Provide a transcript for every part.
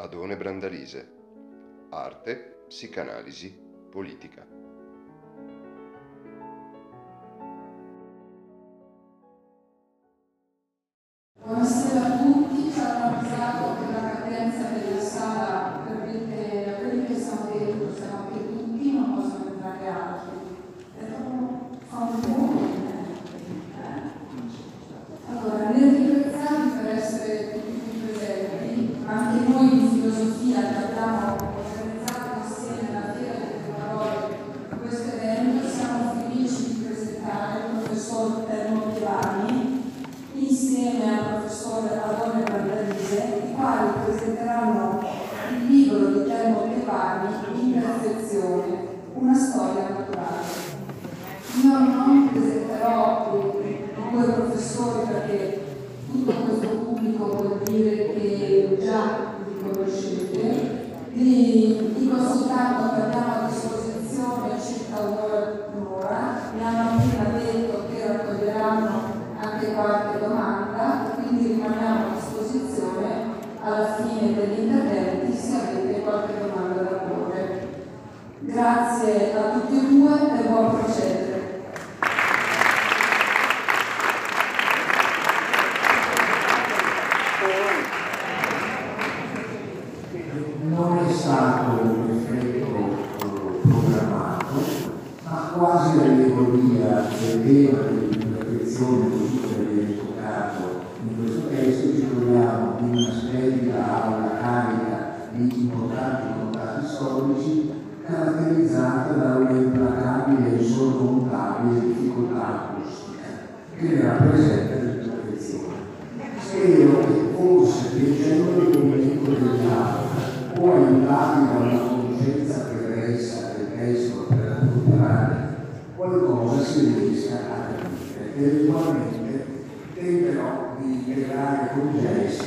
Adone Brandalise. Arte, psicanalisi, politica.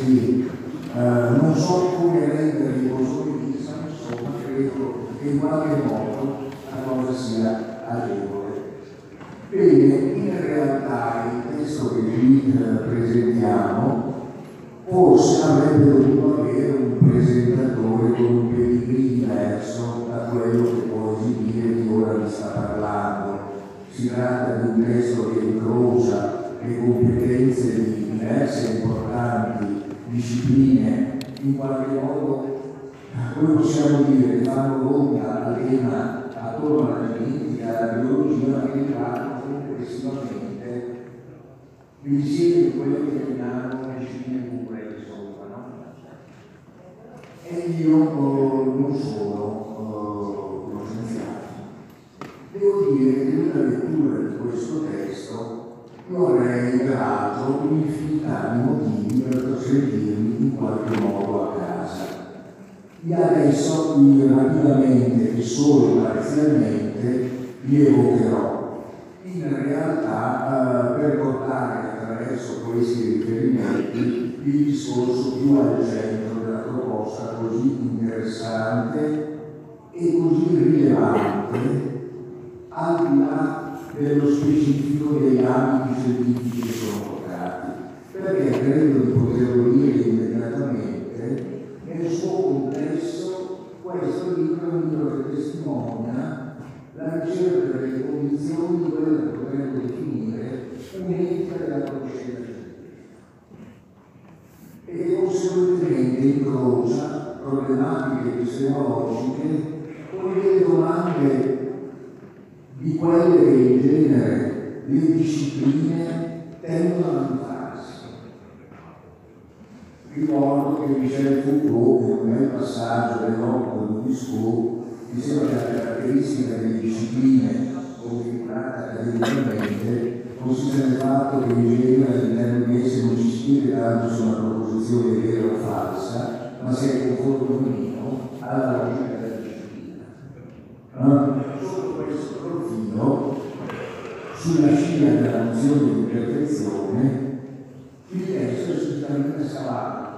Gesti, eh, non so come renderli consolidati, ma insomma credo che in qualche modo un'infinità di motivi per sentirmi in qualche modo a casa. E adesso qui rapidamente e solo parzialmente li evocherò in realtà eh, per portare attraverso questi riferimenti il discorso più al centro della proposta così interessante e così rilevante al di là dello specifico degli ambiti scientifici che sono perché credo di poterlo dire immediatamente nel suo complesso questo libro libro che testimonia la ricerca delle condizioni di quella che potremmo definire un'etica della conoscenza e conseguentemente incrocia problematiche epistemologiche con le domande di quelle che in genere le discipline tendono a. Ricordo che Michel Foucault, bel passaggio dell'opera di Discours, diceva che la caratteristica delle discipline configurate accademicamente consiste nel fatto che in genere di non ci spiega tanto su una proposizione vera o falsa, ma si è conforme o meno alla logica della disciplina. No? Sotto questo profilo, sulla scia della nozione di perfezione, il testo è assolutamente scavato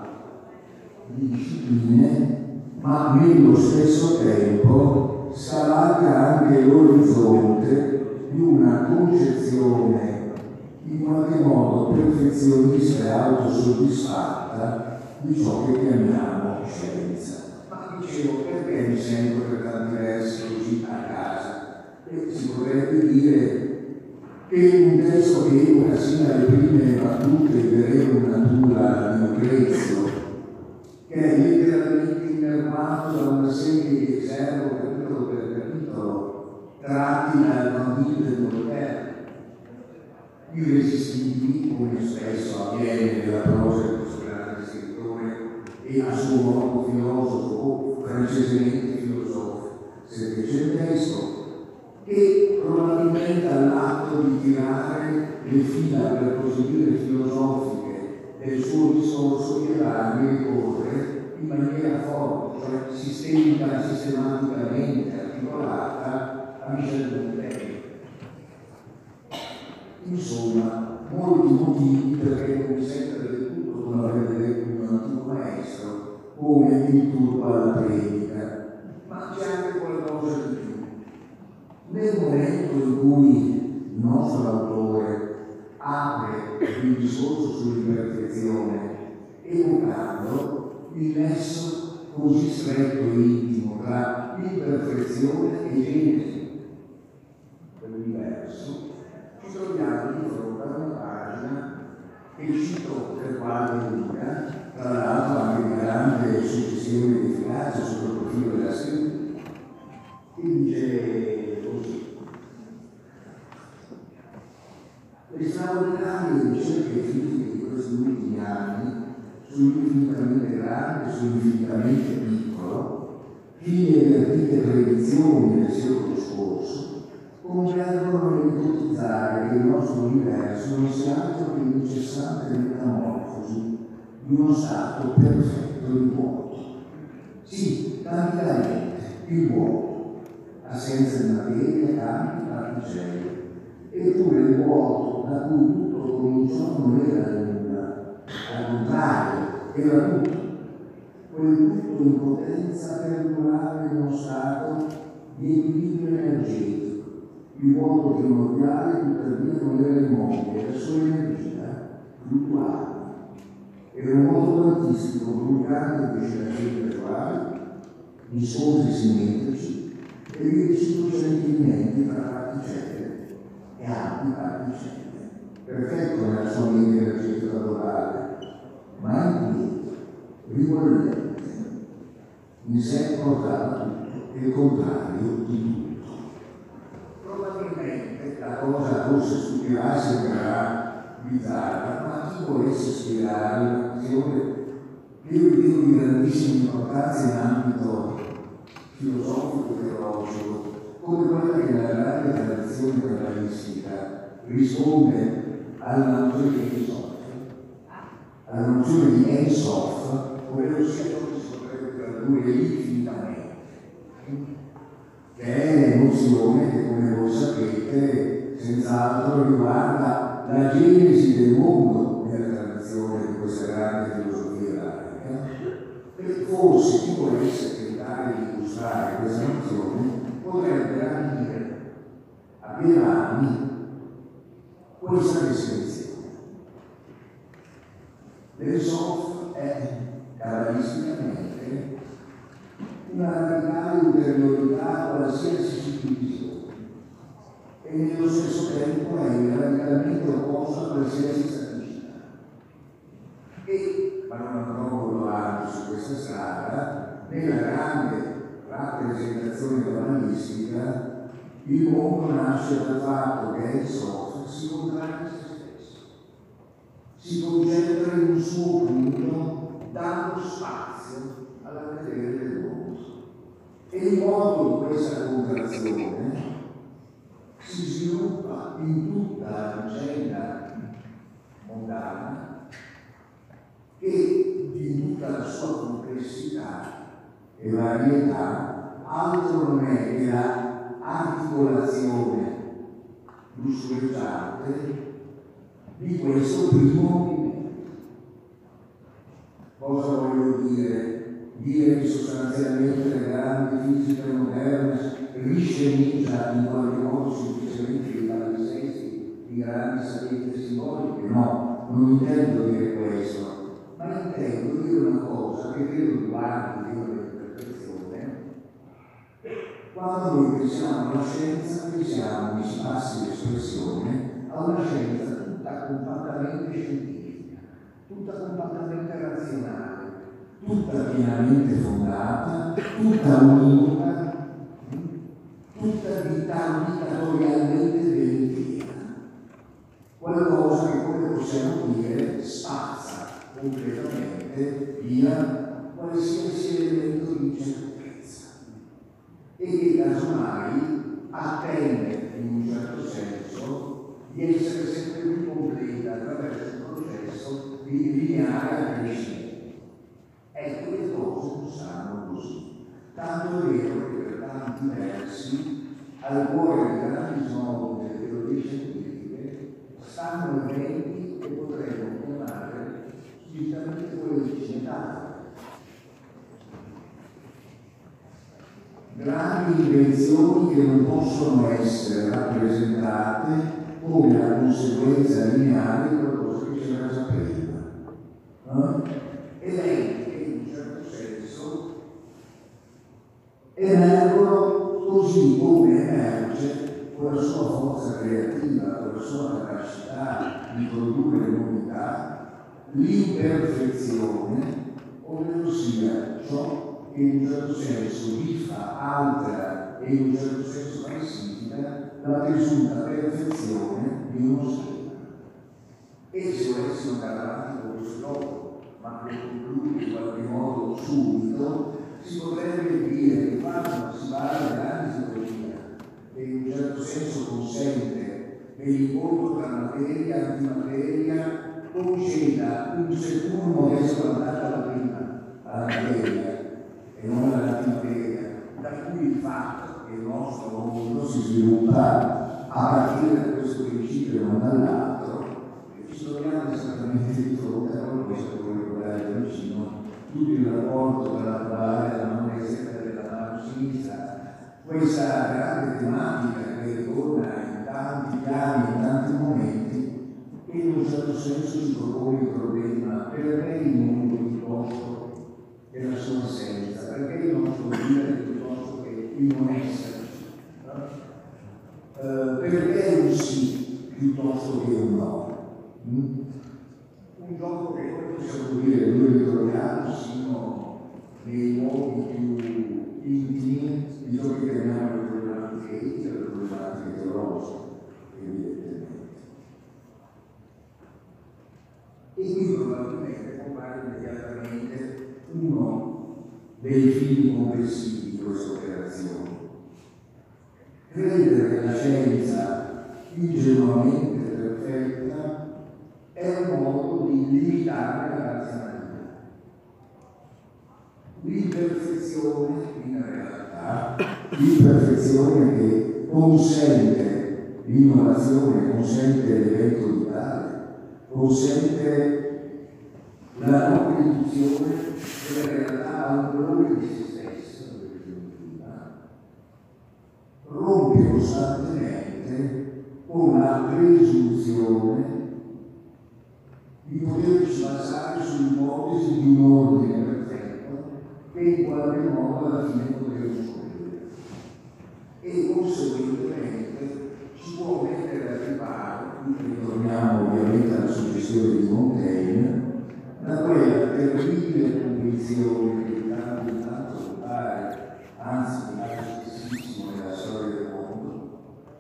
di discipline ma nello stesso tempo scavalca anche l'orizzonte di una concezione in qualche modo perfezionista e autosoddisfatta di ciò che chiamiamo scienza. Ma dicevo, perché mi sento per tanti versi così a casa? E si potrebbe dire che un testo che evoca sin dalle prime battute il vereno natura di Lucrezio, che è letteralmente innervato da una serie di eservo capitolo per capitolo, tratti dal bambino del moderno, irresistibili, come spesso avviene nella prosa di questo grande scrittore e a suo modo filosofo francesemente filosofo settecentesco, che probabilmente all'atto di tirare le fila, per così dire, filosofiche del suo discorso di Erasmi ricorre in maniera forte, cioè sistemica, sistematicamente articolata a Michel Montaigne. Insomma, molti motivi perché non mi sento del tutto come avrebbe detto un antico maestro, come il turbo alla predica, ma c'è anche qualcosa di più nel momento in cui il nostro autore apre il discorso sull'imperfezione, evocando il nesso così stretto e intimo tra imperfezione e genesi dell'universo, ci troviamo di fronte a una pagina che ci tocca qualche lunga, tra l'altro anche di grande suggestione di efficacia sotto il profilo della scrittura, che dice Le straordinarie ricerche fisiche di questi ultimi anni sull'infinitamente grande sull'infinitamente piccolo, fine di antiche predizioni del secolo scorso, convergono nell'ipotizzare che il nostro universo non sia altro che l'incessante metamorfosi di uno stato perfetto di vuoto. Sì, candidamente, il vuoto, assenza di materia, campi, particelle, eppure il vuoto da cui tutto cominciò non era nulla, al contrario, era tutto. Quel tutto in potenza per durare in uno stato di equilibrio energetico. Il vuoto primordiale tuttavia non era immobile, era solo energia, fluttuante. Era un modo quantistico brulicante di oscillazioni graduali, discorsi simmetrici e di reciproci sentimenti tra particelle e antiparticelle perfetto nella sua mente energetica globale, ma indietro, ribollente, in sé portava tutto il contrario di tutto. Probabilmente la cosa forse stupirà sembrerà bizzarra, ma chi volesse spiegare un'azione che io ritengo di grandissima importanza in ambito filosofico e teologico, come quella che nella grande tradizione cabalistica risponde alla nozione di Ensof, alla nozione di Ensof, ovvero sia ciò che si potrebbe tradurre infinitamente, che è nozione che, come voi sapete, senz'altro riguarda la genesi del mondo nella tradizione di questa grande filosofia ebraica, e forse chi volesse tentare di illustrare questa nozione potrebbe ambire a pieni questa descrizione. L'Esof è cabalisticamente una radicale ulteriorità a qualsiasi suddivisione e nello stesso tempo è radicalmente opposto a qualsiasi staticità. E, ma non molto avanti su questa strada, nella grande rappresentazione cabalistica il mondo nasce dal fatto che è il software si contrae se stesso, si concentra in un suo punto dando spazio alla materia mondo. E il modo di questa contrazione si sviluppa in tutta la vicenda mondana che in tutta la sua complessità e varietà altro non è che la articolazione lussureggiante di questo primo movimento. Cosa voglio dire? Dire che sostanzialmente le grandi fisiche moderne risceneggia in qualche modo semplicemente i palinsesti di grandi sapienze simboliche, no, non intendo dire questo, ma intendo dire una cosa che credo riguardi. Quando noi pensiamo alla scienza, pensiamo, mi si passi l'espressione, a una scienza tutta compattamente scientifica, tutta compattamente razionale, tutta pienamente fondata, tutta univoca, tutta dittatorialmente veritiera. Qualcosa che, come possiamo dire, spazza completamente via qualsiasi elemento di incertezza e casomai attende in un certo senso di essere sempre più completa attraverso un processo di lineare crescita. Ecco, le cose non stanno così. Tanto è vero che per tanti versi, al cuore dei grandi snodi delle teorie scientifiche, stanno eventi che potremmo chiamare squisitamente politici metafore. Grandi invenzioni che non possono essere rappresentate come la conseguenza lineare di qualcosa che c'era già prima. Eh? Eventi che in un certo senso emergono così come emerge con la sua forza creativa, con la sua capacità di produrre novità, l'imperfezione, ovvero sia ciò che in un certo senso diffa, altera e in un certo senso falsifica la presunta perfezione di uno schema. E se volessimo andare avanti con questo gioco, ma lo concludo in qualche modo subito, si potrebbe dire che quando si parla dell'antiteoria, che in un certo senso consente che l'incontro tra materia e antimateria conceda un seppur modesto vantaggio alla prima, alla materia, e non all'antimateria, da cui il fatto che il nostro mondo si sviluppa a partire da questo principio e non dall'altro, e ci troviamo esattamente di fronte a questo che ricordare da vicino, tutto il rapporto tra la quale la mano destra e la mano sinistra, questa grande tematica che ritorna in tanti piani, in tanti momenti, e in un certo senso si propone il problema per me il mondo piuttosto che la sua assenza, perché il nostro vivere piuttosto che il non essere, uh, perché un sì piuttosto che un no. Mm? Un gioco che come possiamo dire noi ritroviamo sino nei luoghi più intimi di ciò che chiamiamo le problematiche etiche, le problematiche teologiche, evidentemente. E qui probabilmente compare immediatamente uno dei fini complessivi di questa operazione. Credere che la scienza ingenuamente perfetta è un modo di limitare la razionalità. L'imperfezione in realtà, l'imperfezione che consente l'innovazione, consente l'evento vitale, consente la riduzione della realtà valore di se stessa, rompe costantemente la presunzione di poterci basare sull'ipotesi di un ordine perfetto che in qualche modo alla fine potremo scoprire. E conseguentemente ci può mettere a riparo, ritorniamo ovviamente alla suggestione di Montaigne, da quella terribile convinzione che tanto in tanto compare, anzi spessissimo nella storia del mondo,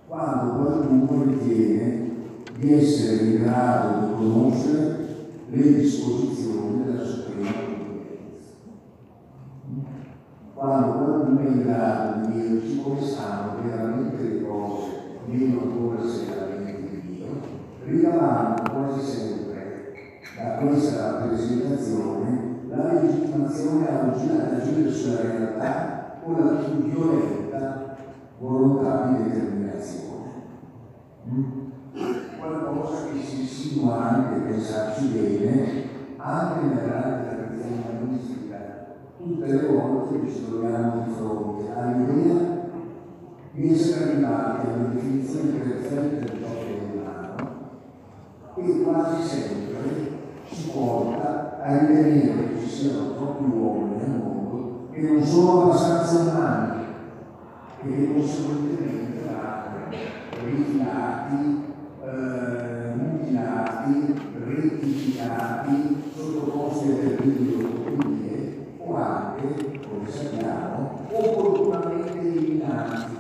quando qualcuno ritiene di essere in grado di conoscere le disposizioni della Suprema Provvidenza. Quando qualcuno è in grado di dirci come stanno veramente le cose, meno ancora seriamente di Dio, ricavando quasi sempre da questa rappresentazione la legittimazione ad agire sulla realtà con la più violenta volontà di determinazione. Mm? Qualcosa che si insinua anche, pensarci bene, anche nella grande tradizione umanistica, tutte le volte che ci troviamo di fronte all'idea di essere arrivati alla definizione perfetta di ciò che è umano e quasi sempre ci porta a ritenere che ci siano troppi uomini nel mondo che non sono abbastanza umani e che conseguentemente vanno ritirati, eh, mutilati, rettificati, sottoposti a terribili autonomie o anche, come sappiamo, opportunamente eliminati.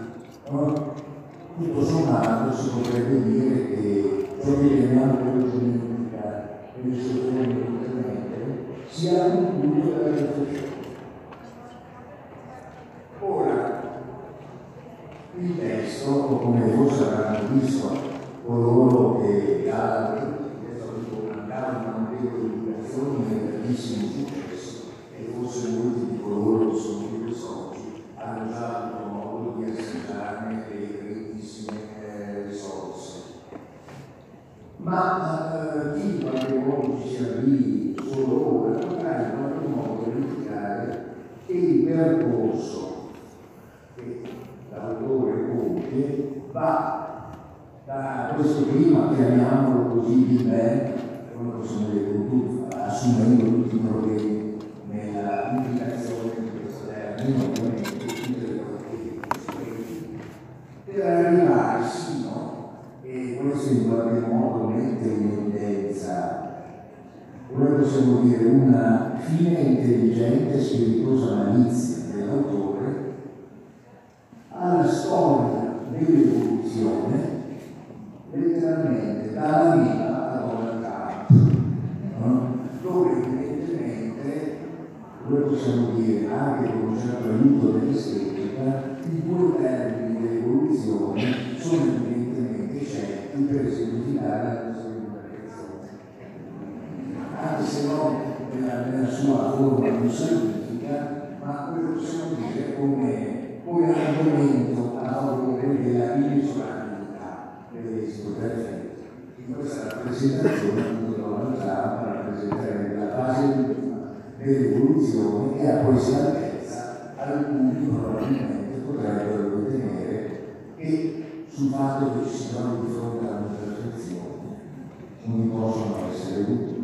No? Tutto sommato si potrebbe dire che ciò che chiamiamo genetica sue forme intermedie sia un punto della riflessione. Ora, il testo, come forse avranno visto coloro che dalla testo mancavano notevoli indicazioni e grandissimi successi, e forse molti di coloro che sono qui oggi hanno già avuto modo di assaggiarne le grandissime eh, risorse. Ma eh, modo ci si avvii solo ora potrà in qualche modo verificare che il percorso che l'autore compie va da questo prima, chiamiamolo così, di me, come possiamo dire con assumendo tutti i problemi nella pubblicazione di questo termine, ovviamente tutti i problemi per arrivare sino, e questo in qualche modo mette in evidenza come possiamo dire, una fine intelligente e spiritosa malizia dell'autore alla storia dell'evoluzione letteralmente dalla vita a Donald Trump, no? dove evidentemente, come possiamo dire, anche con un certo aiuto dell'estetica, i due termini dell'evoluzione sono evidentemente scelti per esemplificare la nostra implicazione. Anche se non nella, nella sua forma più scientifica, ma quello possiamo dire come come argomento a favore della inesorabilità dell'esito perfetto. In appunto Donald Trump rappresenterebbe la fase dell'evoluzione e a questa altezza alcuni probabilmente potrebbero ritenere che sul fatto che ci si di fronte a una perfezione non possono essere utili.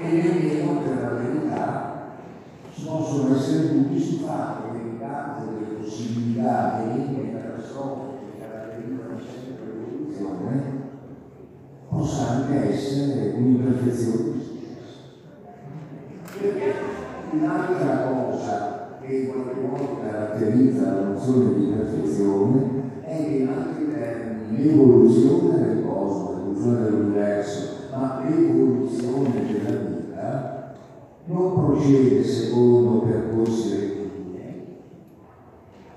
E nemmeno per la verità possono essere dubbi sul fatto che il campo delle possibilità e delle catastrofiche che caratterizzano sempre l'evoluzione possa anche essere un'imperfezione di successo. Perché un'altra cosa che in qualche modo caratterizza la nozione di perfezione è che termini l'evoluzione del cosmo, l'evoluzione dell'universo, ma l'evoluzione della vita non procede secondo percorsi rettilinei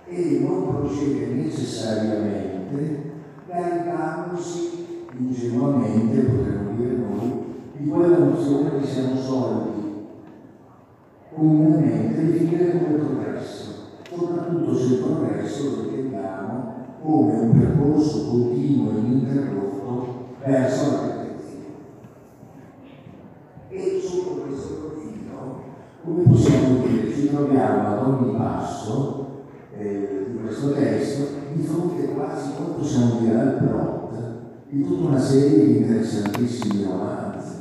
e non procede necessariamente caricandosi ingenuamente, potremmo dire noi, di quella nozione che siamo soliti comunemente definire come progresso, soprattutto se il progresso lo intendiamo come un percorso continuo e ininterrotto verso la perfezione. E sotto questo profilo, come possiamo dire, ci troviamo ad ogni passo eh, di questo testo di fronte quasi, come possiamo dire, al plot di tutta una serie di interessantissimi romanzi,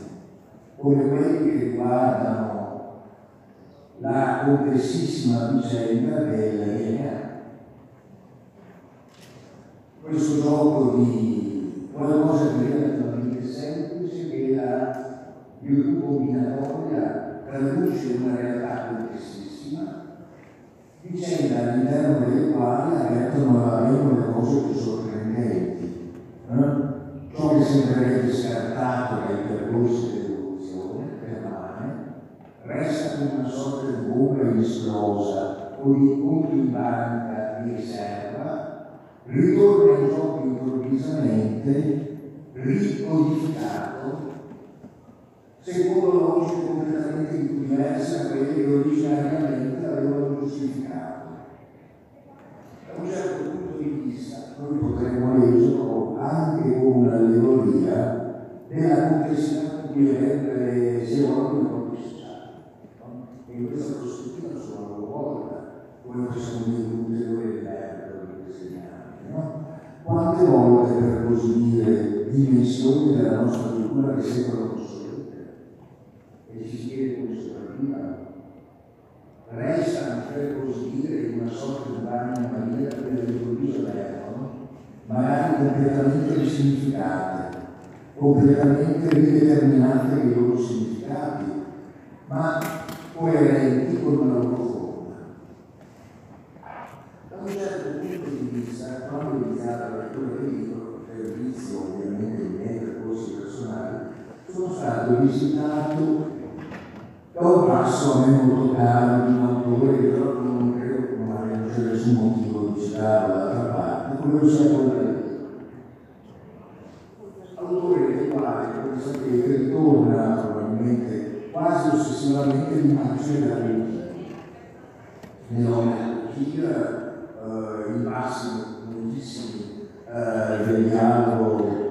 come quelli che riguardano la complessissima vicenda del DNA. Questo gioco di qualcosa di relativamente semplice che la virtù combinatoria traduce una realtà complessissima, vicenda all'interno delle quali avvertono avvengono le cose più sorprendenti. Eh? Sembrerebbe scartato dai percorsi dell'evoluzione permane, resta come una sorta di bomba inesplosa o di conto in banca di riserva, ritorna in gioco improvvisamente, ricodificato, secondo logiche completamente diverse da quelle che originariamente avevano giustificato. Da un certo punto vista noi potremmo leggerlo anche come un'allegoria della complessità con cui le si evolvono i corpi sociali. No? E in questa prospettiva sono a loro volta, come possiamo dire, un ulteriore livello di questi anni. No? Quante volte, per così dire, dimensioni della nostra cultura che sembrano obsolete e ci chiede. Restano, per così dire, in una sorta di bagno maria che all'improvviso emergono, magari completamente risignificate, completamente rideterminate nei loro significati, ma coerenti con una loro forma. Da un certo punto di vista, quando ho iniziato la lettura del libro, per inizio ovviamente i miei percorsi personali, sono stato visitato un passo a me molto caro un autore che non credo che non c'è nessun motivo di citarlo dall'altra parte, quello sia quello autore del quale, come sapete, ritorna probabilmente quasi ossessivamente l'immagine della Turchia. Nel nome della Turchia, eh, i massimi, moltissimi eh, del dialogo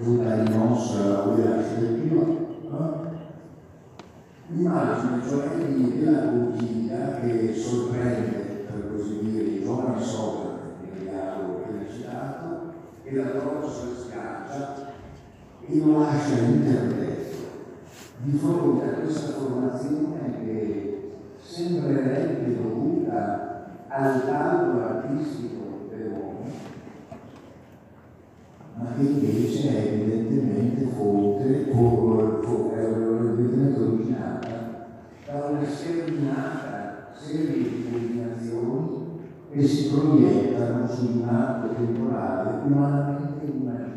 Rutarinos o dell'arcidiacono, eh? L'immagine cioè di, della Turchia che sorprende, per così dire, i giovani Socrate che ha citato e la loro si schiaccia e lo lascia interpreto di fronte a questa formazione che sembrerebbe dovuta al talento artistico dell'uomo, ma che invece è evidentemente fonte, è evidentemente originata da una sterminata serie di combinazioni che si proiettano su un atto temporale umanamente immaginabile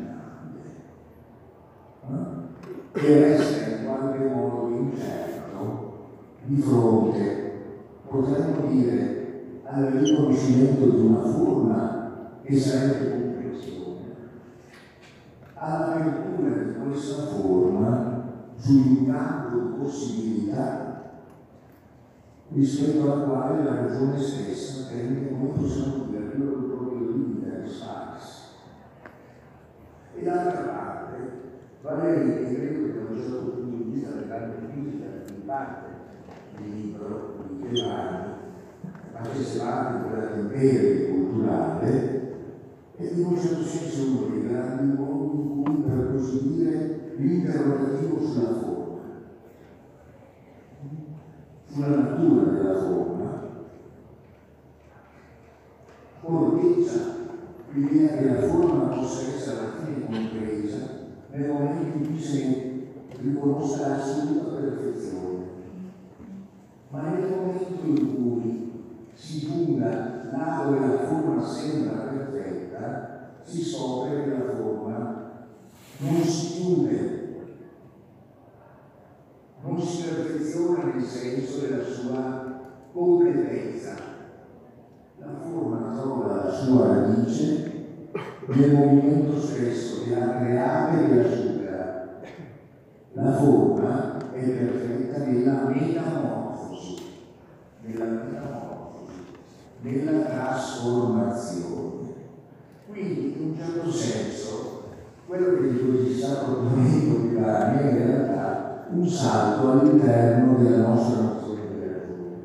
che resta in qualche modo incerto di fronte, potremmo dire, al riconoscimento di una forma che sarebbe comprensione, all'apertura di questa forma di possibilità rispetto alla quale la ragione stessa tende, possiamo dire, a proprio limite, a sparsi. E d'altra parte, Valeri, che credo che da un certo punto di vista dell'arte fisica, in parte del libro di Chiesani, facesse parte di quella culturale, è in un certo senso uno dei grandi luoghi dire, l'interrogativo sulla forma, sulla natura della forma, corteggia l'idea che la forma possa essere alla fine compresa nel momento in cui si riconosca l'assoluta perfezione. Ma nel momento in cui si punta là dove la forma sembra perfetta, si scopre che la forma non si chiude, non si perfeziona nel senso della sua completezza. La forma trova la sua radice nel movimento stesso che la crea e la supera. La forma è perfetta nella metamorfosi, nella metamorfosi, nella trasformazione. Quindi, in un certo senso, quello che così sta proponendo di fare è in realtà un salto all'interno della nostra di letteratura.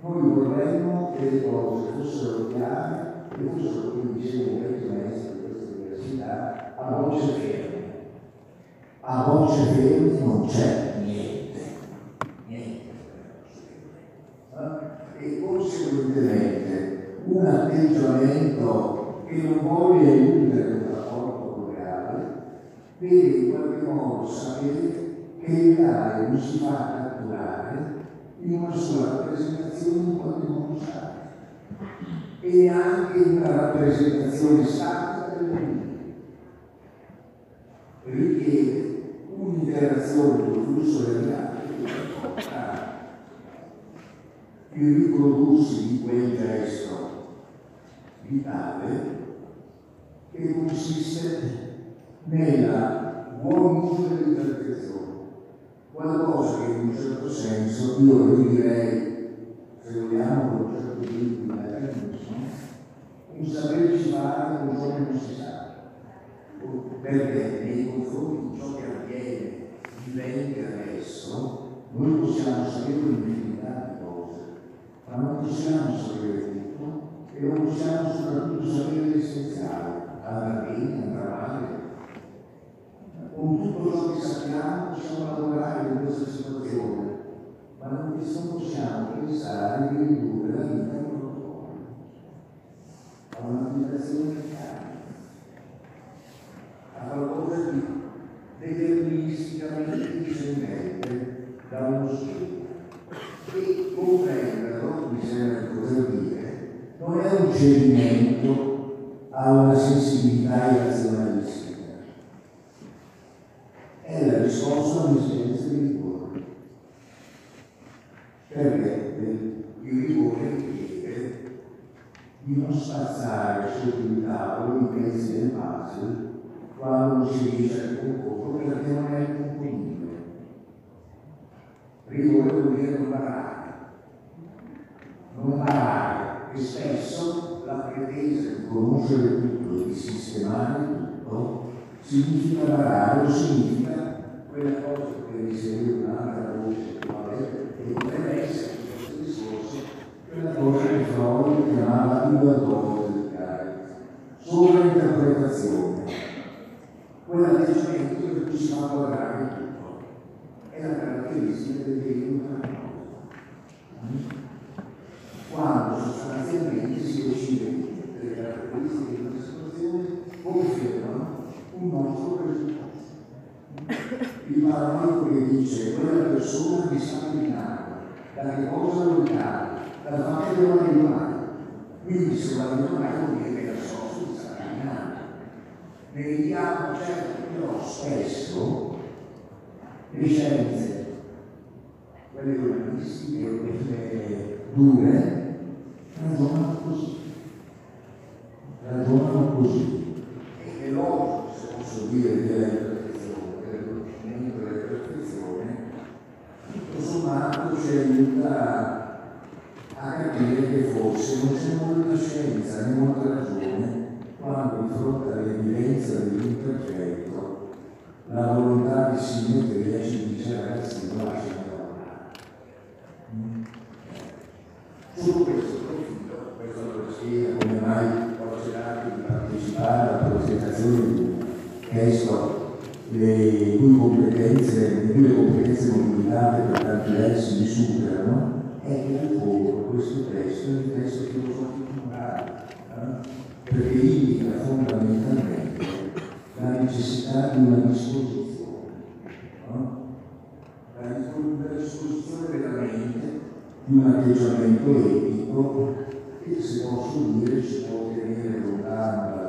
Noi vorremmo che le cose fossero chiare e fossero, come dicevo, un vecchio maestro università a voce ferme. A voce ferme non c'è niente, niente. E conseguentemente un atteggiamento che non voglia reale deve in qualche modo sapere che il reale non si fa catturare in una sua rappresentazione in qualche modo statica e anche in una rappresentazione statica del mondo. Richiede un'interazione col flusso del reale il riprodursi di quel gesto vitale che consiste nella buon uso dell'interpretazione, qualcosa che in un certo senso io direi, se vogliamo con un certo tipo di un saperci fare ciò che non si sa perché nei confronti di ciò che avviene vivente adesso, noi possiamo sapere un'infinità di cose, ma non possiamo sapere tutto e non possiamo soprattutto sapere l'essenziale, andrà bene, andrà male. tutto ciò che sappiamo possiamo lavorare in questa situazione, ma non possiamo pensare di ridurre la vita in protocollo a un'applicazione meccanico, a qualcosa di deterministicamente discendente da uno schema. E comprenderlo, mi sembra di poter dire, non è un cedimento a una sensibilità irrazionalistica, è la risposta all'esigenza di rigore. Perché il rigore chiede di non spazzare sotto il tavolo i pezzi del puzzle quando si riesce a comporlo perché non è componibile. Rigore vuol dire non barare. Non barare e spesso la pretesa di conoscere tutto e di sistemare tutto significa barare o significa quella cosa che riserva un'altra voce che potrebbe essere in questo discorso quella cosa che Freud chiamava dopo del carico, sovrainterpretazione, quell'atteggiamento per cui si fa guardare tutto, è la caratteristica del diritto quando sostanzialmente si decide che tutte le caratteristiche di una situazione confermano un nostro presupposto il paranoico che dice quella persona mi sta camminando, da che cosa lo ricade, dal fatto che non arriva mai. Quindi se la mai vuol dire che la so si sta camminando. Ne vediamo certo però spesso le scienze, quelle umanistiche, quelle dure, ragionano così. Ragionano così. E è logico, se posso dire, che tutto sommato ci aiuta a capire che forse non c'è molta scienza né molta ragione quando di fronte all'evidenza dell'imperfetto la volontà di simmetria ci dice ragazzi non lasciamo lavorare. Su questo profilo, questo lo spiega come mai ho cercato di partecipare alla presentazione di testo le cui competenze, le due competenze mobilitate per tanti versi mi superano, è che fondo questo testo è un testo filosofico morale, eh? perché indica fondamentalmente la necessità di una disposizione, no? la disposizione della mente, di un atteggiamento etico che se posso dire ci può tenere lontano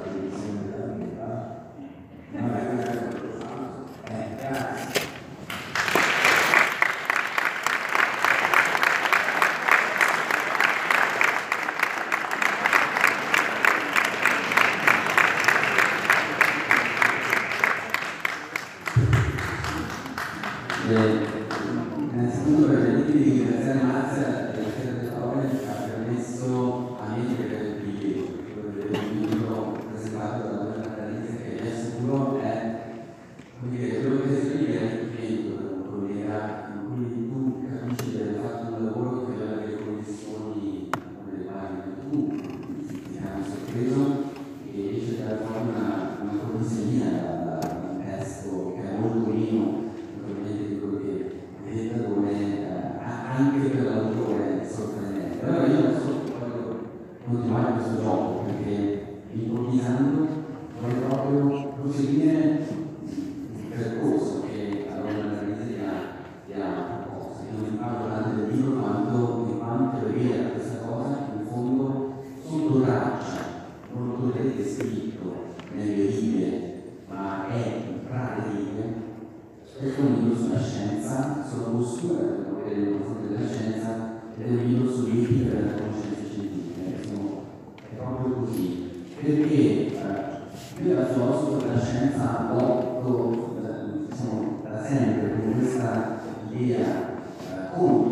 scientifico è trovare connessioni tra fatti sparsi. Il problema è che spesso la parola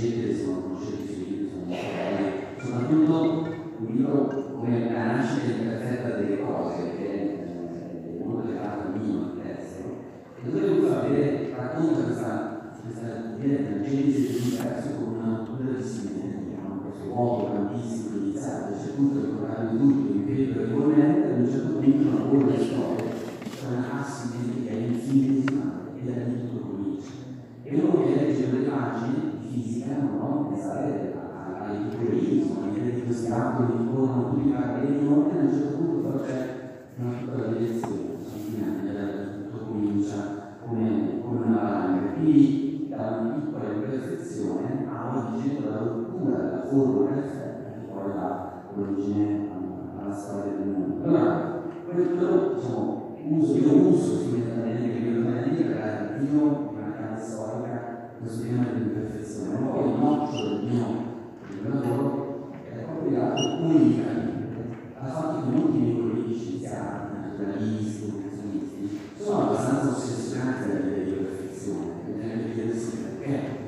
le ricette sono sui libri, sono molto belle, soprattutto un libro come la nascita imperfetta delle cose, che è molto legato al mio testo, e dove lui fa vedere, racconta questa, questa la genesi dell'universo con una brevissima, diciamo, questo uomo grandissimo iniziato, c'è tutto il programma di tutto, ripeto regolarmente, ad un certo punto una buona storia, c'è una asimmetria infinitesimale e da lì tutto comincia. E uno che legge le pagine di fisica può pensare all'equilibrismo, all'idea di questi atomi che corrono tutti i paralleli, non a un certo punto però c'è una piccola direzione, sostanzialmente tutto comincia come, come una valanga. Quindi da una piccola imperfezione a origine della rottura della formula perfetta che poi dà origine alla storia del mondo. Allora, quello diciamo, uso, io uso fondamentalmente il mio talento per avvio di una grande storica questo tema dell'imperfezione. Ma poi il nocciolo del mio, del lavoro è proprio legato unicamente al fatto che molti miei colleghi scienziati, naturalisti, educazionisti, sono abbastanza ossessionati dall'idea di perfezione, bisogna chiedersi perché.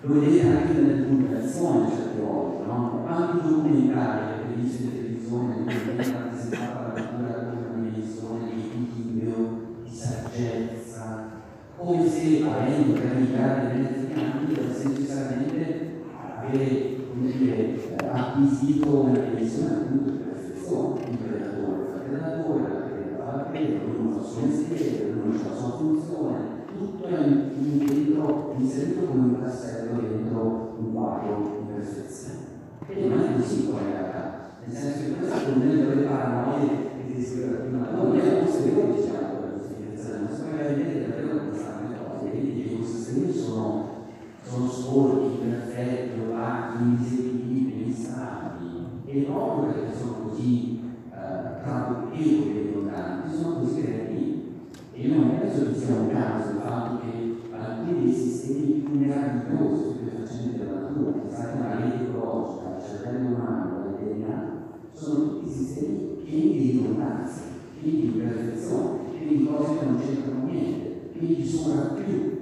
Lo vedete anche nelle pubblicazioni certe volte, no? Quanti documentari che dice in televisione che viene rappresentata la natura come una dimensione di equilibrio, di saggezza, come se avendo radicare i mezzi campi dovesse necessariamente avere come dire, acquisito una dimensione appunto di perfezione, il predatore fa predatore, la preda fa la preda, ognuno fa il suo mestiere, ognuno fa la sua funzione, tutto è in, dentro, inserito come un tassello dentro un quadro di perfezione. E non è così poi in realtà, nel senso che questo contenendo le paranoie che ti scrive prima, non è un posteriore diciamo per questa direzione, ma si può vedere davvero le cose, quindi che i sistemi sono, sono sporchi, perfetti, opachi, inseguibili, instabili, e proprio perché sono così eh, traboccevoli e ridondanti, sono così creativi. E io non penso che sia un caso il fatto che alcuni dei sistemi più meravigliosi, stupefacenti della natura, pensate alla rete ecologica, al cervello umano, al DNA, sono tutti sistemi pieni di ridondanza, pieni di imperfezione, pieni di cose che non c'entrano niente, pieni di sovrappiù,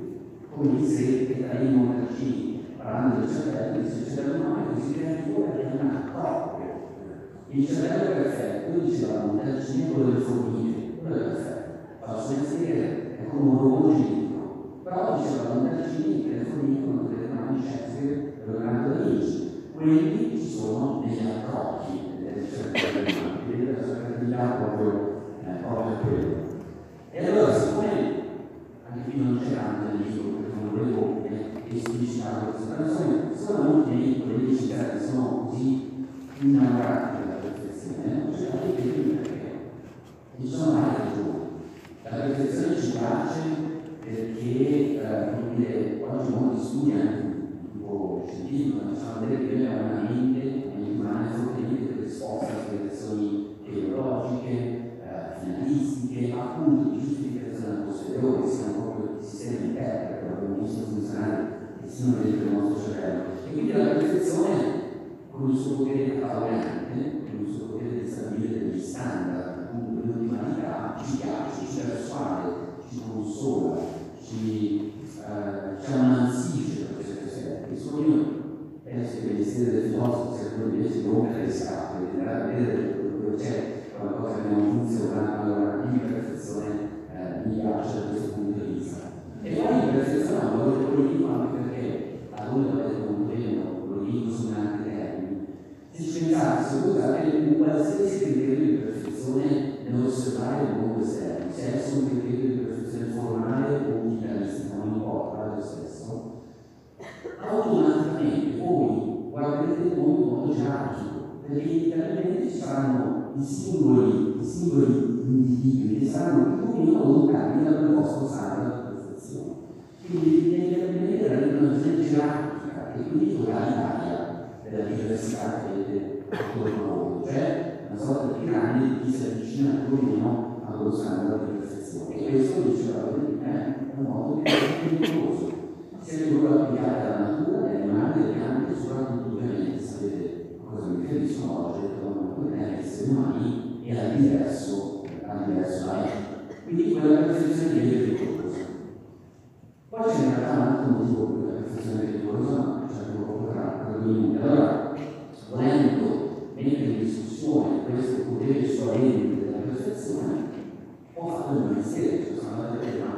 come dice Petrino Montalcini, parlando del cervello, dice il cervello umano è così creativo perché è una proprio. Il cervello è perfetto, diceva Montalcini è quello delle formiche, quello è perfetto suo mestiere, è come un robot genetico. Però diceva Montalcini che le formiche non devono mai scienze dell'organico amici. Quelli ci sono negli approcci del cervello umano, quindi la sua creatività proprio, eh, proprio quello. E allora, siccome anche qui non c'era anche libro, perché non volevo esplicitare questa persone, sono molti miei colleghi scienziati sono così innamorati della perfezione, non c'è da dire perché. E ci sono varie ragioni. La perfezione ci piace perché eh, oggi molti anche di tipo scientifico ci fanno vedere che noi abbiamo una mente, umana fortemente predisposta a questioni teologiche, eh, finalistiche, appunto di giustificazione posteriore, siamo sino dentro il nostro cervello. E quindi la perfezione, con il suo potere cataloganiante, con il suo potere di stabilire degli standard, appunto, di umanità, ci piace, ci persuade, ci consola, ci, eh, ammansisce da questi aspetti. Solo io penso che l'esistenza del filosofo sia quello invece di rompere le scatole, di andare a vedere dove c'è qualcosa che non funziona, allora l'imperfezione eh, mi piace da questo. E poi un valore politico anche perché, a l'avete contento, lo dico su altri termini, se ci pensate, se voi usate un qualsiasi criterio di perfezione nell'osservare il mondo esterno, se è un criterio di perfezione formale o vitalistica, non importa, lo stesso, automaticamente voi guarderete il mondo in modo gerarchico, perché inevitabilmente ci saranno i singoli, i singoli individui che saranno più o meno lontani da quel vostro perfezione. Quindi inevitabilmente la rivelazione gerarchica e quindi totalitaria della diversità che avete attorno a cioè una sorta di piramide che si avvicina più o meno allo standard di perfezione. E questo diceva è un modo di pericoloso se le vuole applicare alla natura, agli animali, alle piante, soprattutto ovviamente sapete a cosa mi riferisco oggi, non è esseri umani e al diverso, al diverso life. Quindi quella perfezione è pericolosa. Poi c'è in realtà un altro motivo per la perfezione è pericolosa, ma ci arrivo proprio tra due minuti. Allora, volendo mettere in discussione questo potere solente della perfezione, ho fatto il mestiere, cioè sono andato a vedere, ma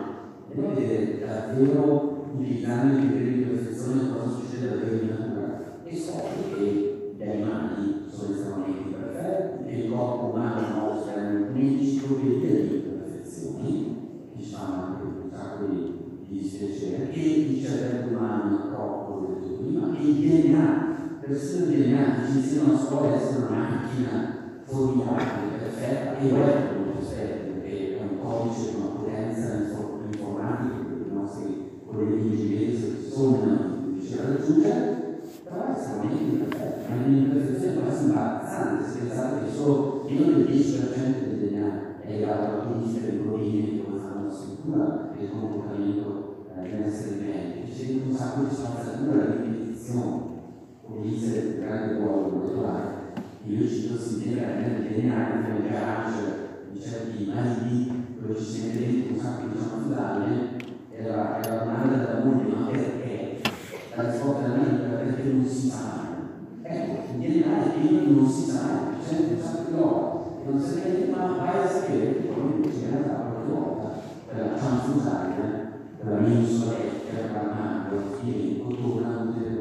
devo vedere davvero utilizzando i criteri di perfezione cosa succede davvero in natura e scopri che gli animali sono estremamente perfetti, che il corpo umano nostro è un'enciclopedia di perfezioni, che ci fanno anche un sacco di, di dispiacere, che il cervello umano troppo, come detto prima, che il DNA, persino il DNA, che ci insegnano a scuola essere una macchina formidabile, perfetta, e lo è per molti aspetti, perché è un codice di una potenza informatica per i nostri colleghi ingegneri che sono riusciti a raggiungere, però è estremamente imperfetto, è un'imperfezione quasi imbarazzante se pensate che solo meno del 10% del DNA è legato alla chimica delle proteine che come fanno la struttura e il comportamento eh, dell'essere vivente, c'è un sacco di spazzatura di ripetizione, come dice il grande ruolo molecolare, io cito si viene nel DNA, nel garage di certi mali dove ci si mette dentro un sacco di affidabile era, era domanda da moglie, ma perché? La risposta della mia era perché non si sa. Ecco, in generale prima non si sa c'è un sacco di roba, non si sa ma vai a sapere che poi in realtà qualche volta per la cianfusaglia, per la mensoletta, per la mano, per il figlio, il cotone, tutte le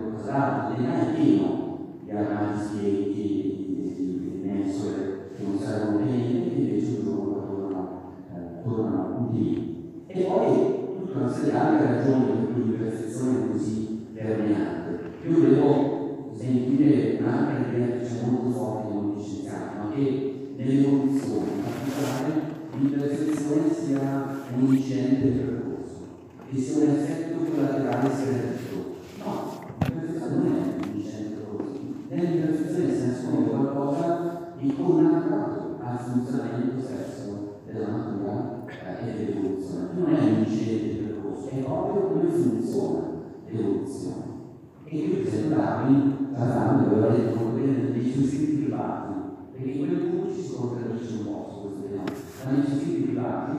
di di mensole che non servono niente, e invece un giorno tornano, eh, tornano utili. E poi una serie di altre ragioni per cui l'imperfezione è così permeante. Io volevo sentire un'altra idea che c'è molto forte in molti scienziati, ma che nell'evoluzione in particolare l'imperfezione sia un incidente percorso, che sia un effetto collaterale segreto. No, l'imperfezione non è un incidente del percorso. Nell'imperfezione nel senso come qualcosa di connaturato al funzionamento stesso della natura eh, e dell'evoluzione. Non è un incidente percorso, è proprio come funziona l'evoluzione. E qui esempio Darwin, Darwin aveva detto come dei suoi scritti privati, perché in quel punto ci si contraddice un po' suoi scritti privati,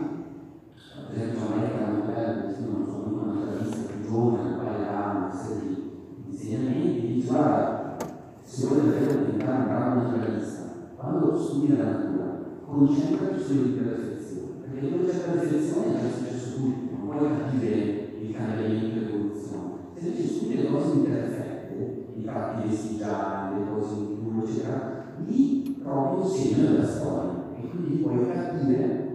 per esempio America Nobel, non so, una naturalista più giovane, la quale ha una serie di insegnamenti, dice guarda, se vuoi davvero diventare un bravo naturalista, quando studi la natura, concentrati sull'imperfezione, perché dove c'è perfezione è già successo tutto, non puoi capire il cambiamento e l'evoluzione. Se invece studi le cose imperfette, i fatti vestigiali, le cose in più, eccetera, lì un segno della storia quindi puoi capire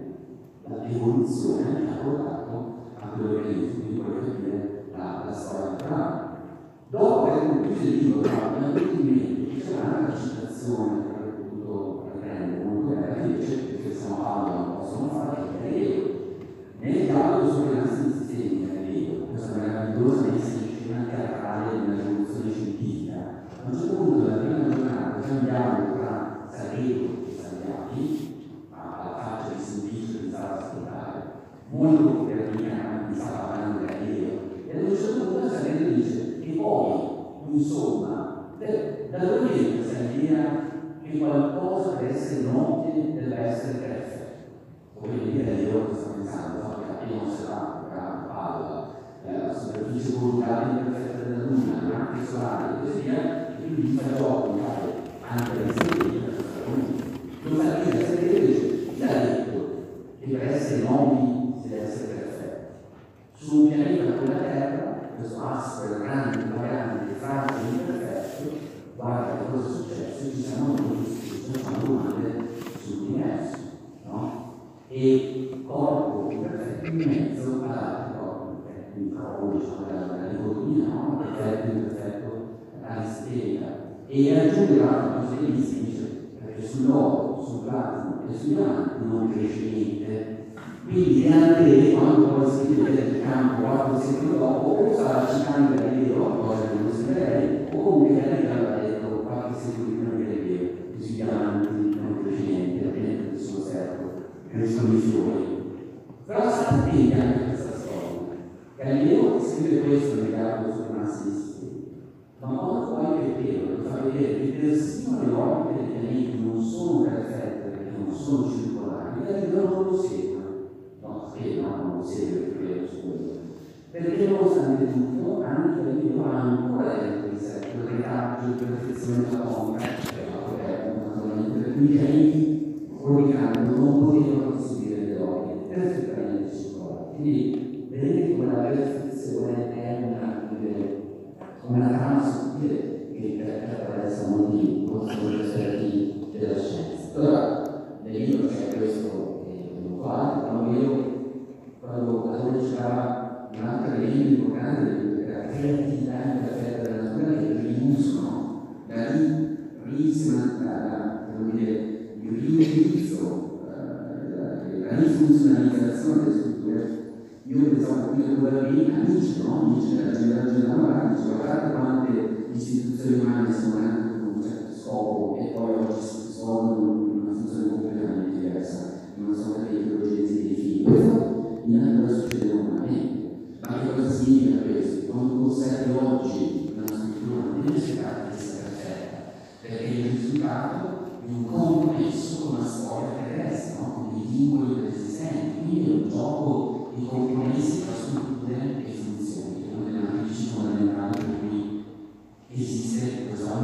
l'evoluzione che ha portato a quello che è quindi puoi capire la, la storia naturale. Dopo aver concluso il libro, però, mente che c'era anche una citazione che avrei potuto riprendere molto bella, che invece, perché San Paolo non possono fare, che è Galileo. Nel dialogo sulle nascite sistemi di Galileo, questa meravigliosa scena teatrale una rivoluzione scientifica, a un certo punto della prima giornata c'è un dialogo tra Sareto e Salviati, ma alla faccia di Semplice che stava a ascoltare, molto perniano, mi stava parlando di Galileo, e ad un certo punto Sareto dice Da dove viene questa idea che qualcosa per essere nobile deve essere perfetto? Come dire, io sto pensando, no? che appena osservato, la palla, la superficie volgare perfetta della Luna, le macchine solari e così via, e quindi fa fare anche le stelle, non fa dire, la stella dice, chi che per essere nobili si deve essere perfetto? Su un pianeta come la Terra, questo aspro, grande, variante, fragile, imperfetto, guarda che cosa è successo, ci siamo ci sono domande sull'universo, no? E corpo imperfetto in mezzo ad altri corpi perfetti, microbi, diciamo, la dicotomia, no? Perfetto, imperfetto, aristega. E aggiunge l'altra cosa che dice, perché sull'oro, plasma e diamanti non cresce niente. Quindi anche quando poi si vede nel campo qualche secolo dopo, o sta citando Galileo, cosa che non si vede, o comunque Galileo aveva detto qualche secolo prima di Galileo, che sui diamanti non cresce niente, ovviamente nel suo secolo, crescono i fiori. Però state attenti anche questa storia. Galileo scrive questo nel capo sui massisti, ma quando poi Peppero fa vedere che persino le orbite dei pianeti non sono perfette non sono circolari, Galileo non lo segue no, sì, no, non segue quello scudo. Perché nonostante tutto, anche Galileo ha ancora dentro di sé quel retaggio di perfezione atomica, che naturalmente per cui i pianeti orbitando non potevano costruire le orbite perfettamente circolari. Quindi vedete come la perfezione è una, una trama sottile che attraversa molti aspetti della scienza. Allora, nel libro c'è questo qua, quando io, quando Platone citava un'altra legge importante della creatività imperfetta della natura che è il riuso, no? La risistenza, la, dire, il riutilizzo, la, rifunzionalizzazione delle strutture. Io pensavo a due amici, no? Amici della generazione cioè guardate quante istituzioni umane sono nate con un certo scopo e poi oggi si Che cosa significa questo? Quando conservi oggi una struttura non essere perfetta, perché è il risultato di un compromesso con una storia terrestre, no? con dei vincoli preesistenti. Quindi è un gioco di compromessi tra strutture e funzioni, che è una delle matrici fondamentali per cui esiste questa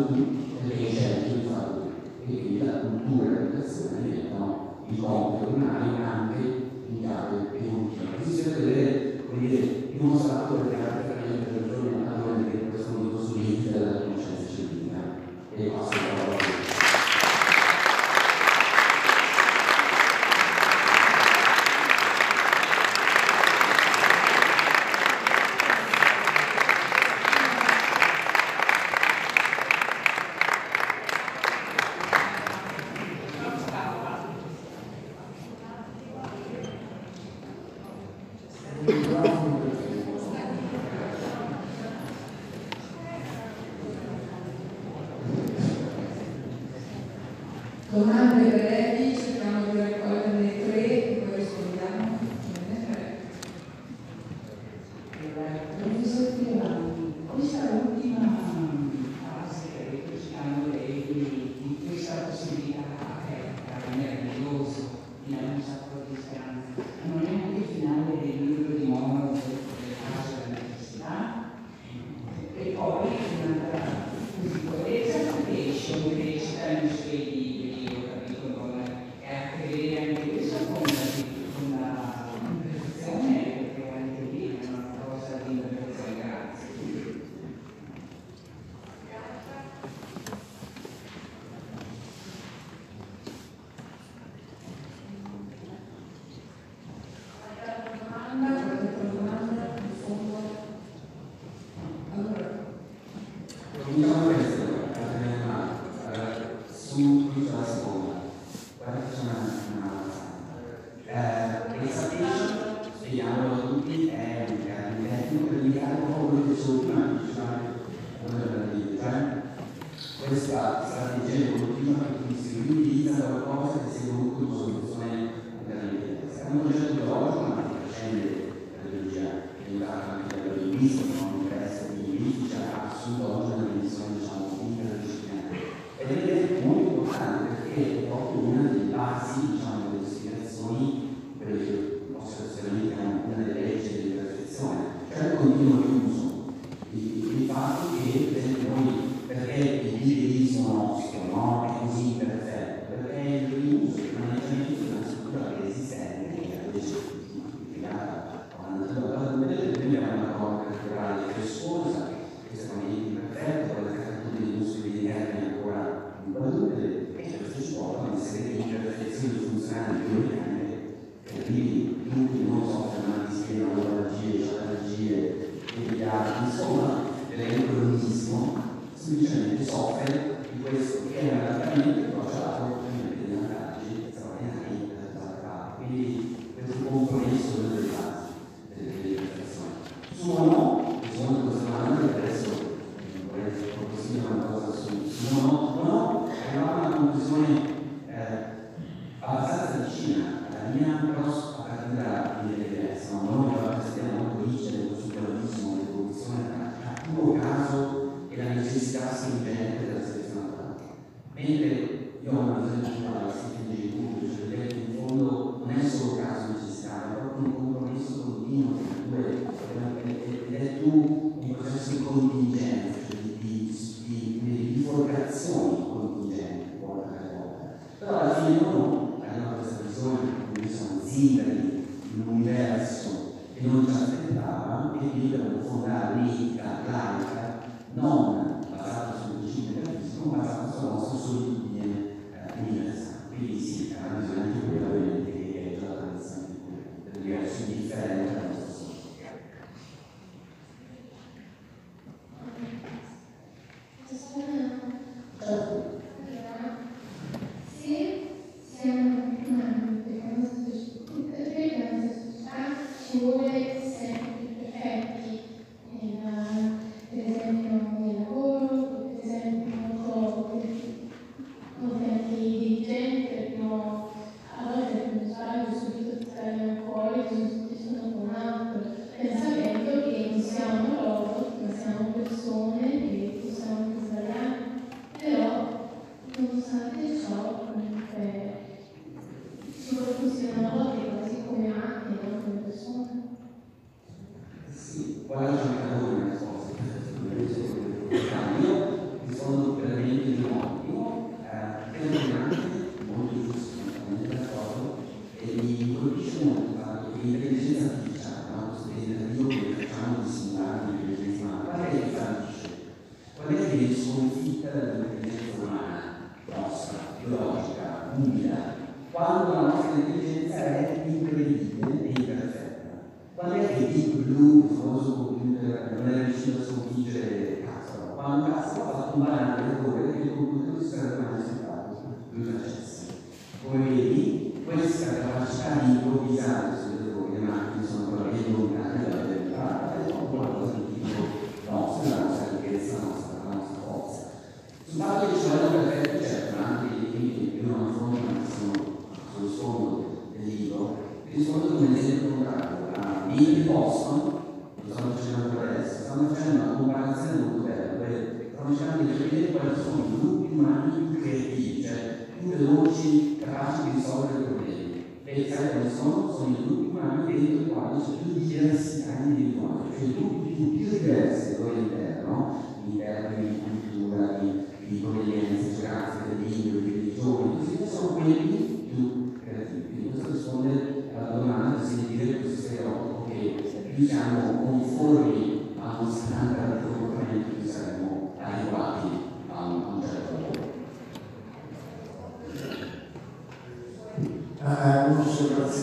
infalli e perché c'è il infalli e la cultura e l'educazione diventano il compito primario anche in Italia e in Italia. Si deve vedere, come dire, dimostrato le carte per le ragioni a dove questo mondo subito della conoscenza civica e passa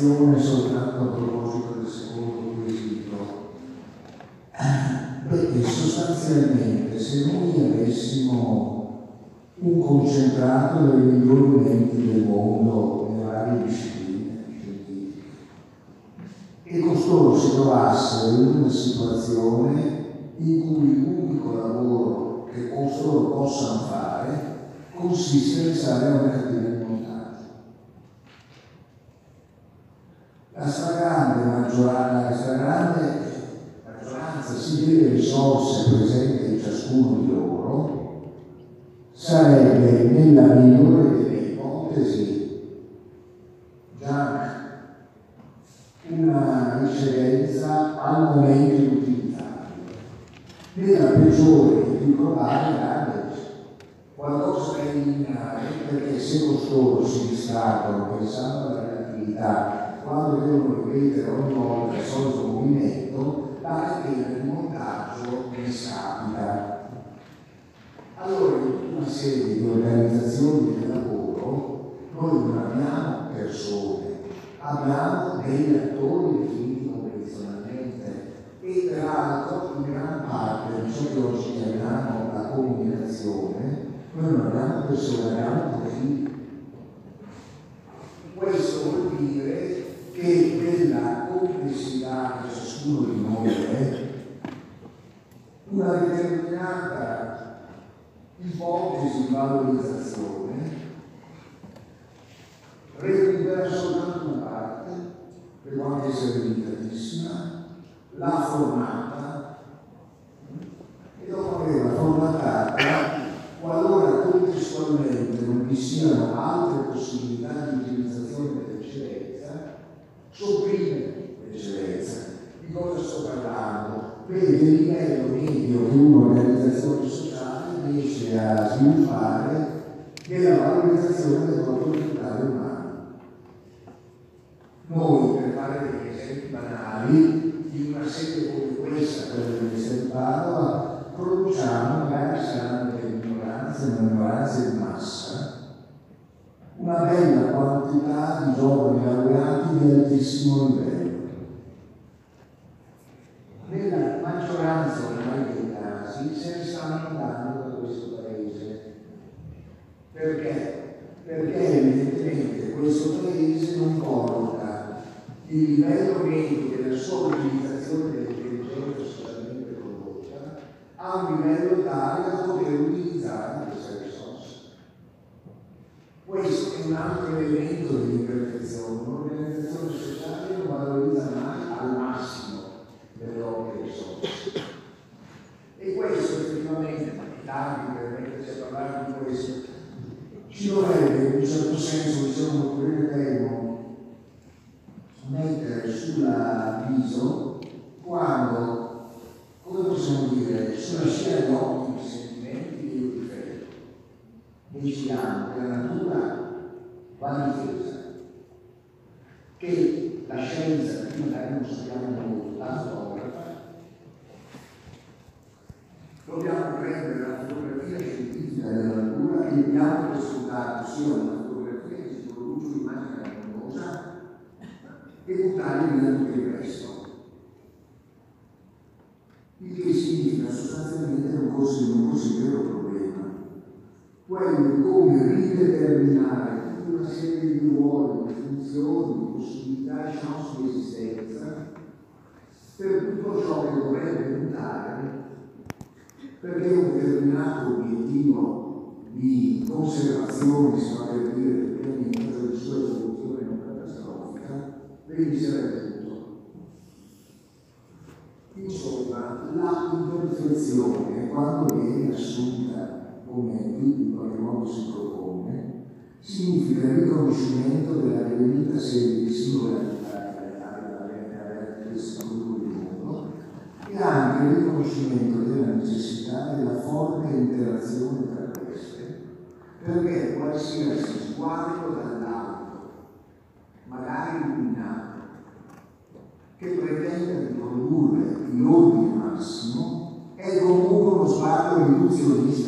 un'osservazione soltanto a proposito del secondo quesito. Perché sostanzialmente se noi avessimo un concentrato dei migliori menti del mondo nelle varie discipline scientifiche e costoro si trovassero in una situazione in cui l'unico lavoro che costoro possano fare consiste nel stare una catena di montaggio. La stragrande maggioranza, la stragrande maggioranza sì delle risorse presenti in ciascuno di loro sarebbe nella migliore delle ipotesi già una eccellenza al momento di utilizzarlo. Nella peggiore e più probabile anche qualcosa da eliminare perché se costoro si distraggono pensando alla relatività quando devono ripetere ogni volta il solito movimento, la catena di montaggio ne scapita. Allora, in tutta una serie di organizzazioni del lavoro, noi non abbiamo persone, abbiamo degli attori definiti convenzionalmente e peraltro in gran parte di ciò che oggi chiamiamo la comunicazione, noi non abbiamo persone, abbiamo profili. Questo vuol dire che nella complessità che ciascuno di noi è, una determinata ipotesi di valorizzazione recupera soltanto una parte, che può anche essere limitatissima, la formata e dopo averla formatata, qualora contestualmente non vi siano altre possibilità di sopprime l'eccellenza. Di cosa sto parlando? Vede il livello medio che un'organizzazione sociale riesce a sviluppare nella valorizzazione del proprio capitale umano. Noi, per fare degli esempi banali, in una sede come questa, quella dell'Università di Padova, produciamo, magari saranno delle minoranze, una minoranza di massa, una bella quantità di giovani laureati di altissimo livello. qualsiasi sguardo dall'alto, magari illuminato, che pretende di produrre in l'ordine massimo, è comunque uno sguardo riduzionista.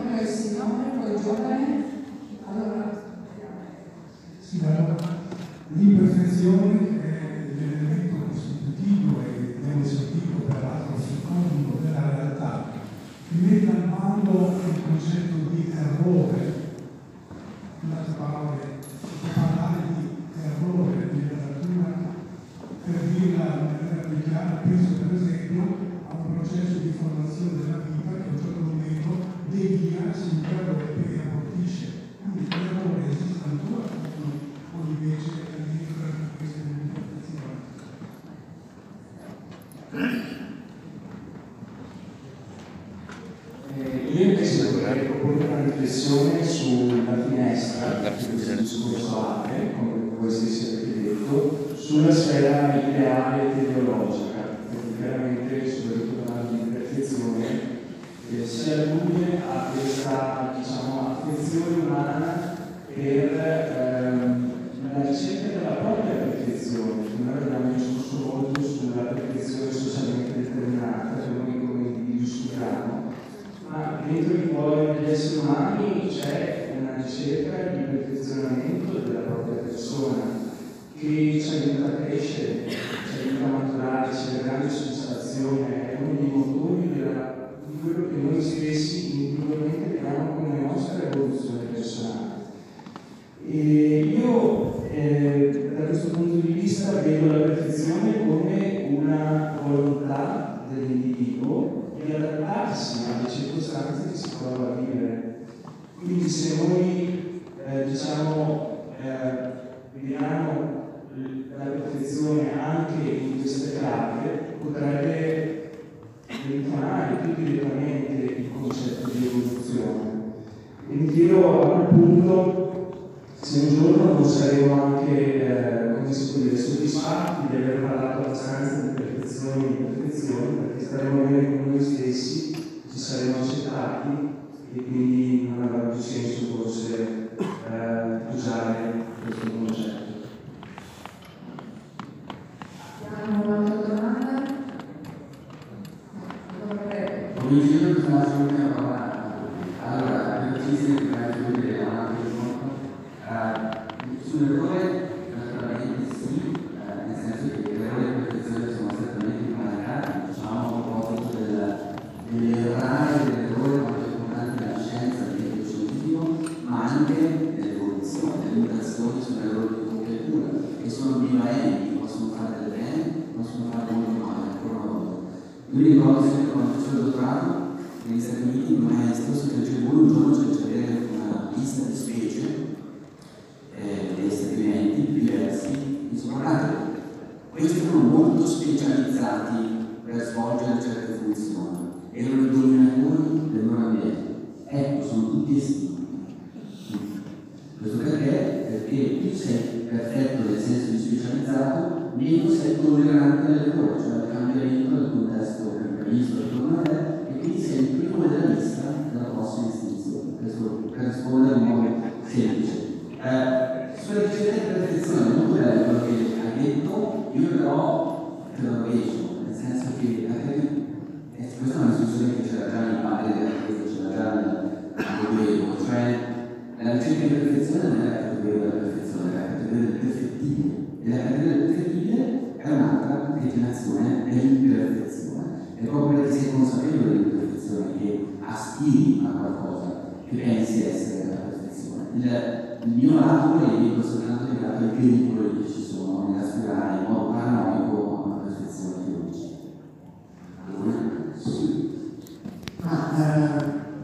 incontra il Signore col giovane, allora Sì, allora l'imperfezione è l'elemento costitutivo e necessitivo, peraltro secondo della realtà. Mette al bando il concetto di errore, in altre parole, parlare di errore nella natura per dirla in maniera più chiara, penso per esempio a un processo di formazione della vita si interroga e che Quindi amortisce, quindi esiste ancora o invece è mi chiedo a quel punto se un giorno non saremo anche eh, come si può dire, soddisfatti di aver parlato abbastanza di perfezione e di perfezione, perché staremo bene con noi stessi, ci saremo accettati e quindi non avrà più senso forse eh, usare questo modo.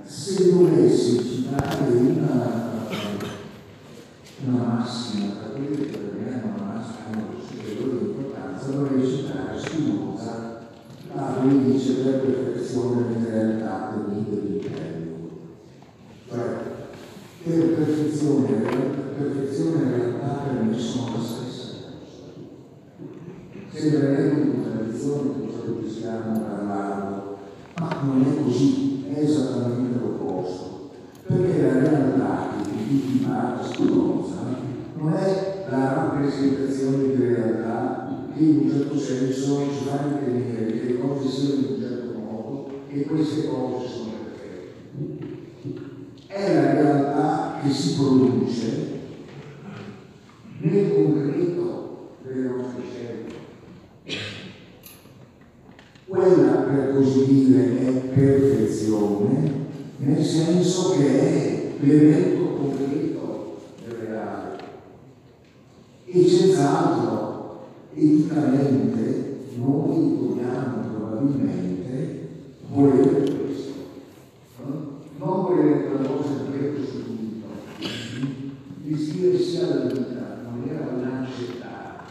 Se dovessi citare una, una massima, quelle che per me una massima di superiore importanza, dovrei citare Spinoza, la cui dice per perfezione nella realtà del mito dell'imperio. Cioè, per perfezione, per perfezione in realtà per me sono la stessa cosa. Sembrerebbe una tradizione di quello che stiamo parlando, ma non è così, esattamente l'opposto. Perché la realtà che di parla Spinoza non è la rappresentazione di realtà che in un certo senso ci fa ritenere che le cose siano in un certo modo e queste cose sono perfette. È la realtà che si produce nel concreto delle nostre scelte. Quella, per così dire, è perfezione, nel senso che è l'evento concreto del reale. E senz'altro, eticamente, noi dobbiamo probabilmente volere questo. no? Non volere la cosa dietro subito. Il dire sia la vita non era un'ansietà.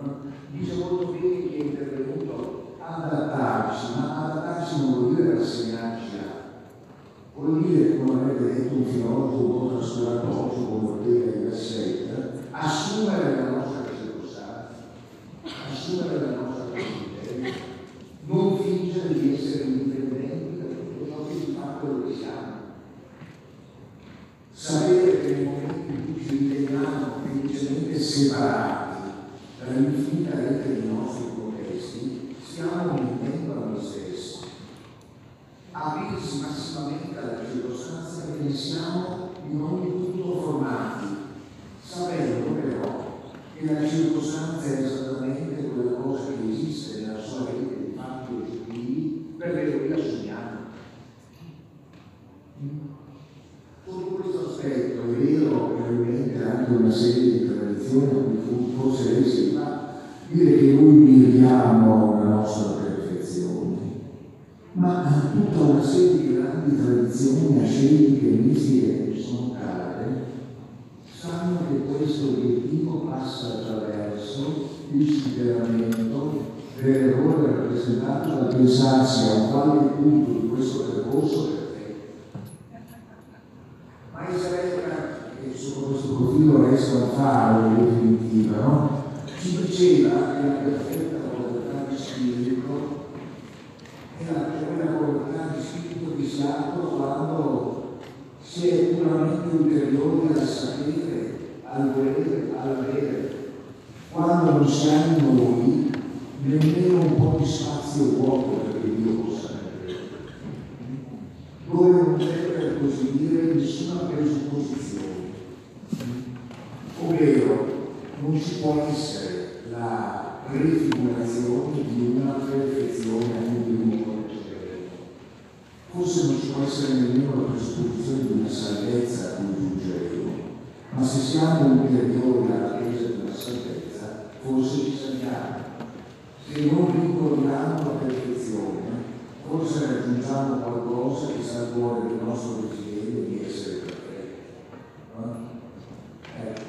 no? Dice molto bene che è intervenuto adattarsi, ma adattarsi non vuol dire rassegnarci a. Vuol dire, detto un filosofo trascurato come Ortega e Gasset, assumere la nostra circostanza, assumere la nostra condizione, non fingere di essere indipendenti da tutto ciò che di fatto lo che siamo. Sapere che nel momento in cui ci riteniamo felicemente separati dall'infinita rete dei nostri contesti, stiamo mettendo a noi stessi. Aprirsi massimamente alla circostanza che ne siamo in ogni punto formati, sapendo però che la circostanza è esattamente quella cosa che esiste nella sua rete di fatti oggettivi perché lo riassumiamo. Sotto questo aspetto è vero ovviamente anche una serie di tradizioni forse lei si fa dire che noi miriamo la nostra perfezione, ma tutta una serie di grandi tradizioni ascetiche, mistiche che sono care, sanno che questo obiettivo passa attraverso il superamento dell'errore rappresentato dal pensarsi a un qualche punto di questo percorso sotto questo profilo resta un faro in definitiva, no? ci diceva che la perfetta volontà di spirito è la prima volontà di spirito di santo quando si è puramente ulteriore al sapere, al volere, all'avere. Quando non siamo noi, nemmeno un po' di spazio vuoto perché Dio possa avere. Noi non c'è per così dire nessuna presupposizione non ci può essere la prefigurazione di una perfezione a cui di un Forse non ci può essere nemmeno la presupposizione di una salvezza a cui giungeremo, ma se siamo ulteriori all'attesa di una salvezza, forse ci salviamo. Se non ricordiamo la perfezione, forse raggiungiamo qualcosa che sta al cuore del nostro desiderio di essere perfetti. No? Ecco,